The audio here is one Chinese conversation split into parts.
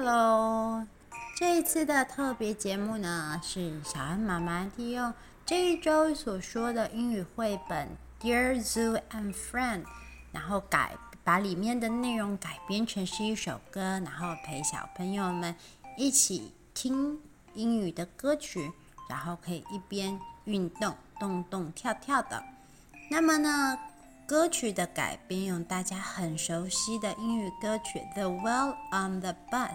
Hello，这一次的特别节目呢，是小恩妈妈利用这一周所说的英语绘本《Dear Zoo and Friend》，然后改把里面的内容改编成是一首歌，然后陪小朋友们一起听英语的歌曲，然后可以一边运动，动动跳跳的。那么呢，歌曲的改编用大家很熟悉的英语歌曲《The Well on the Bus》。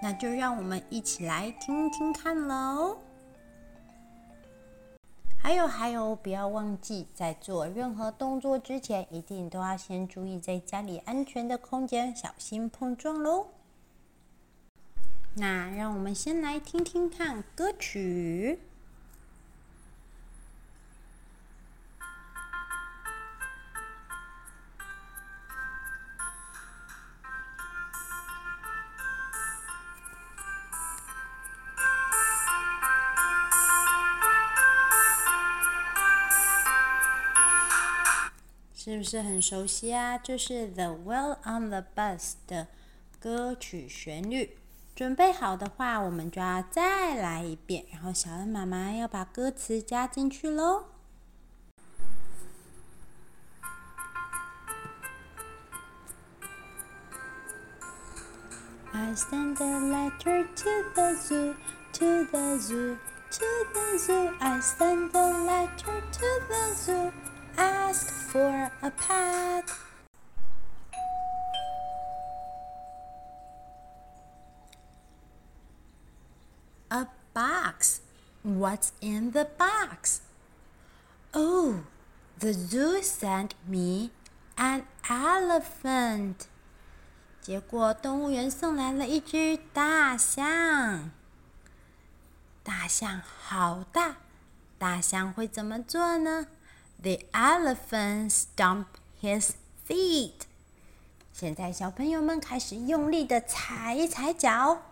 那就让我们一起来听听看喽。还有还有，不要忘记在做任何动作之前，一定都要先注意在家里安全的空间，小心碰撞喽。那让我们先来听听看歌曲。是很熟悉啊？这是《The Whale on the Bus》的歌曲旋律。准备好的话，我们就要再来一遍。然后小恩妈妈要把歌词加进去喽。I send a letter to the zoo, to the zoo, to the zoo. I send a letter to the zoo. Ask for a pet. A box. What's in the box? Oh, the zoo sent me an elephant. 结果动物园送来了一只大象。大象好大，大象会怎么做呢 ？The elephant stomped his feet. 现在小朋友们开始用力的踩一踩脚。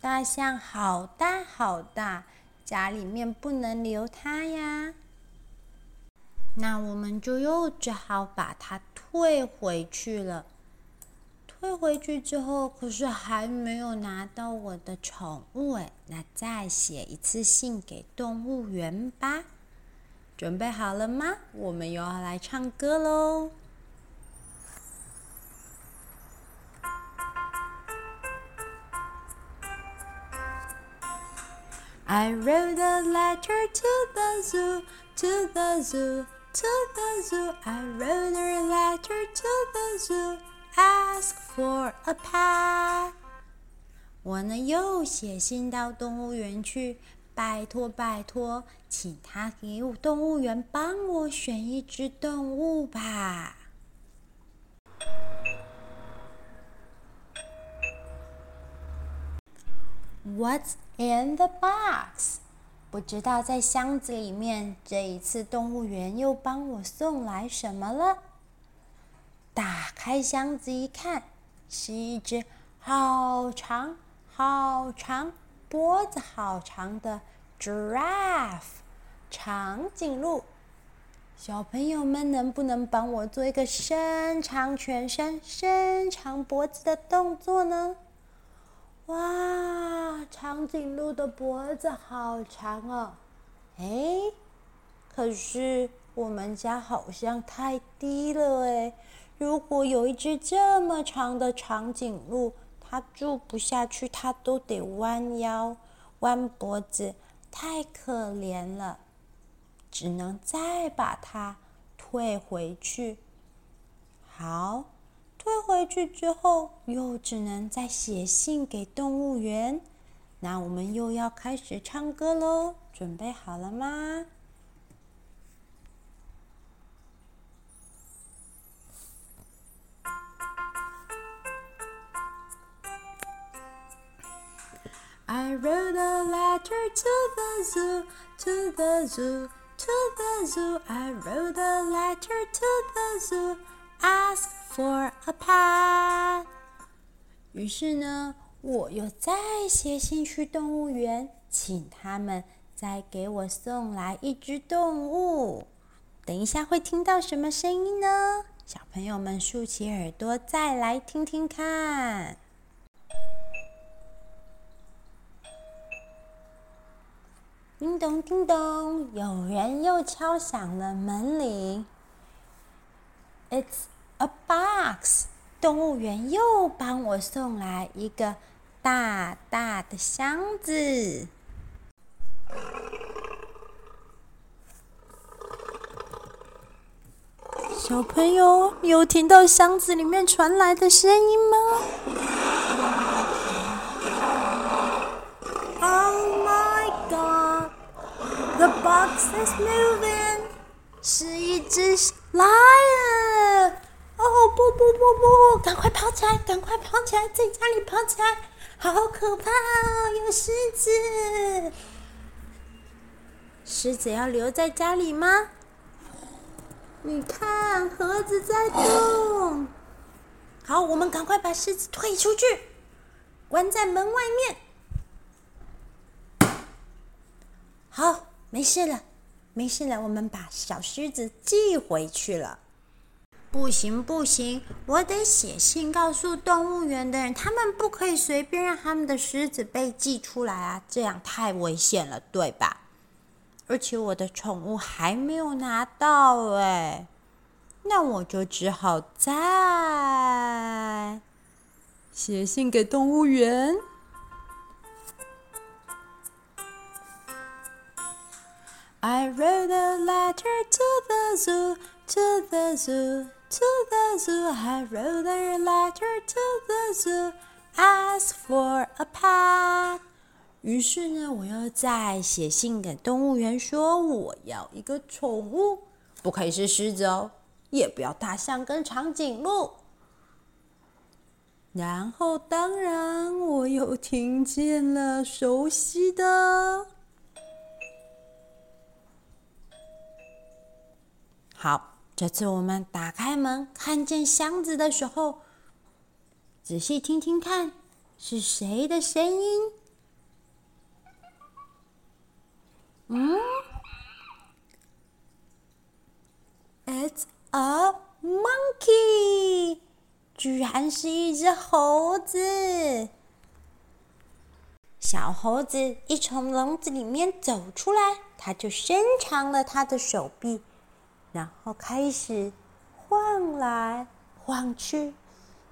大象好大好大，家里面不能留它呀。那我们就又只好把它退回去了。退回去之后，可是还没有拿到我的宠物哎，那再写一次信给动物园吧。准备好了吗？我们又要来唱歌喽。I wrote a letter to the zoo, to the zoo, to the zoo. I wrote a letter to the zoo. Ask for a pet。我呢又写信到动物园去，拜托拜托，请他给我动物园帮我选一只动物吧。What's in the box？不知道在箱子里面，这一次动物园又帮我送来什么了？打开箱子一看，是一只好长、好长、脖子好长的 giraffe 长颈鹿。小朋友们，能不能帮我做一个伸长全身、伸长脖子的动作呢？哇，长颈鹿的脖子好长哦！哎，可是我们家好像太低了哎。如果有一只这么长的长颈鹿，它住不下去，它都得弯腰、弯脖子，太可怜了。只能再把它退回去。好，退回去之后，又只能再写信给动物园。那我们又要开始唱歌喽，准备好了吗？I wrote a letter to the zoo, to the zoo, to the zoo. I wrote a letter to the zoo, ask for a pet. 于是呢，我又再写信去动物园，请他们再给我送来一只动物。等一下会听到什么声音呢？小朋友们竖起耳朵，再来听听看。叮咚叮咚，有人又敲响了门铃。It's a box。动物园又帮我送来一个大大的箱子。小朋友，有听到箱子里面传来的声音吗 box is moving，是一只来了！哦不不不不，赶快跑起来，赶快跑起来，在家里跑起来，好可怕哦！有狮子，狮子要留在家里吗？你看盒子在动，好，我们赶快把狮子推出去，关在门外面。好。没事了，没事了，我们把小狮子寄回去了。不行不行，我得写信告诉动物园的人，他们不可以随便让他们的狮子被寄出来啊，这样太危险了，对吧？而且我的宠物还没有拿到哎，那我就只好再写信给动物园。I wrote a letter to the zoo, to the zoo, to the zoo. I wrote a letter to the zoo, ask for a pet. 于是呢，我又再写信给动物园，说我要一个宠物，不可以是狮子哦，也不要大象跟长颈鹿。然后，当然，我又听见了熟悉的。好，这次我们打开门，看见箱子的时候，仔细听听看，是谁的声音？嗯，It's a monkey，居然是一只猴子。小猴子一从笼子里面走出来，它就伸长了它的手臂。然后开始晃来晃去，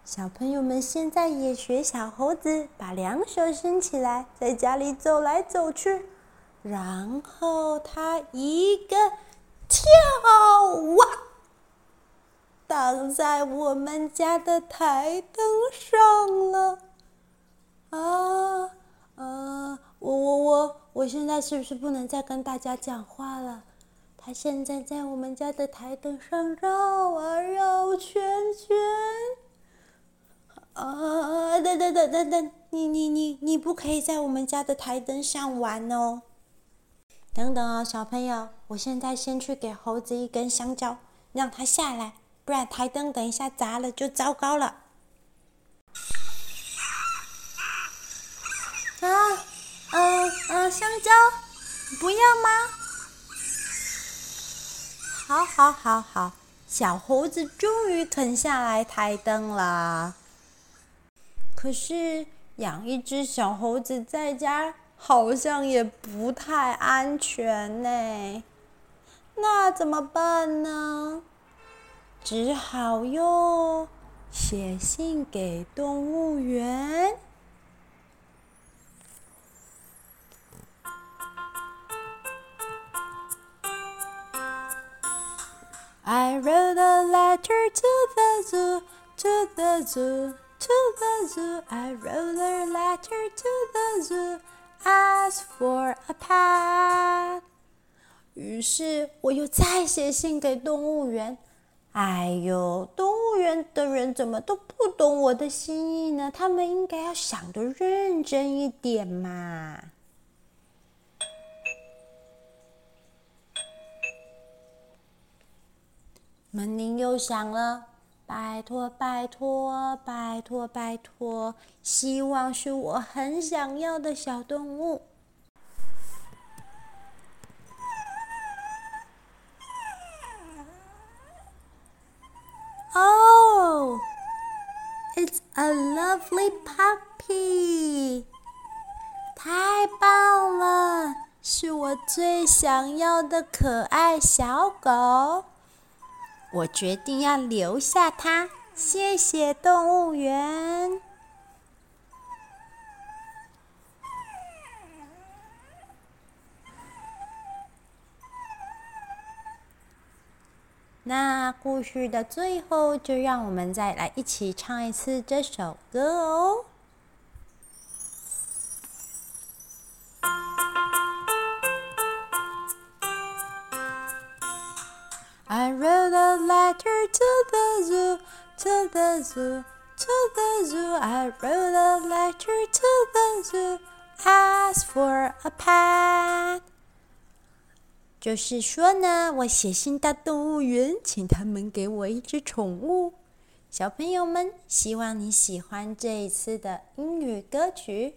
小朋友们现在也学小猴子，把两手伸起来，在家里走来走去。然后他一个跳哇，挡在我们家的台灯上了。啊啊！我我我，我现在是不是不能再跟大家讲话了？它现在在我们家的台灯上绕啊绕圈圈，啊！等等等等等，你你你你不可以在我们家的台灯上玩哦！等等哦，小朋友，我现在先去给猴子一根香蕉，让它下来，不然台灯等一下砸了就糟糕了。啊，嗯嗯，香蕉，不要吗？好，好，好，好！小猴子终于肯下来台灯了。可是养一只小猴子在家好像也不太安全呢。那怎么办呢？只好又写信给动物园。I wrote a letter to the zoo, to the zoo, to the zoo. I wrote a letter to the zoo, ask for a pet. 于是我又再写信给动物园。哎呦，动物园的人怎么都不懂我的心意呢？他们应该要想得认真一点嘛。门铃又响了，拜托拜托拜托拜托，希望是我很想要的小动物。It's a lovely puppy. 太棒了，是我最想要的可爱小狗。我决定要留下它。谢谢动物园。那故事的最后，就让我们再来一起唱一次这首歌哦。I wrote a letter to the zoo, to the zoo, to the zoo. I wrote a letter to the zoo, ask for a pet. 就是说呢，我写信到动物园，请他们给我一只宠物。小朋友们，希望你喜欢这一次的英语歌曲，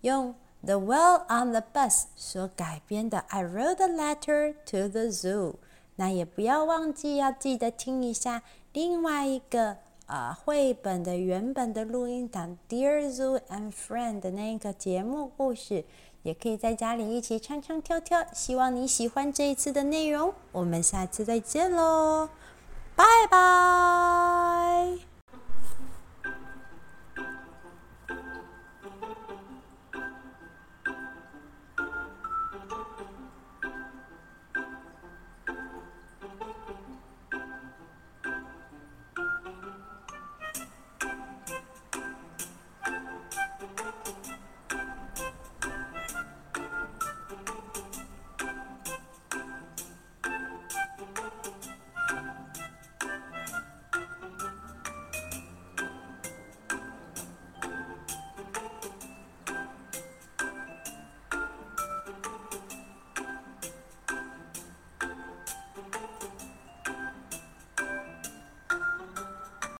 用 The Well on the Bus 所改编的 I Wrote a Letter to the Zoo。那也不要忘记要记得听一下另外一个呃绘本的原本的录音档 Dear Zoo and Friend 的那个节目故事。也可以在家里一起唱唱跳跳，希望你喜欢这一次的内容。我们下次再见喽，拜拜。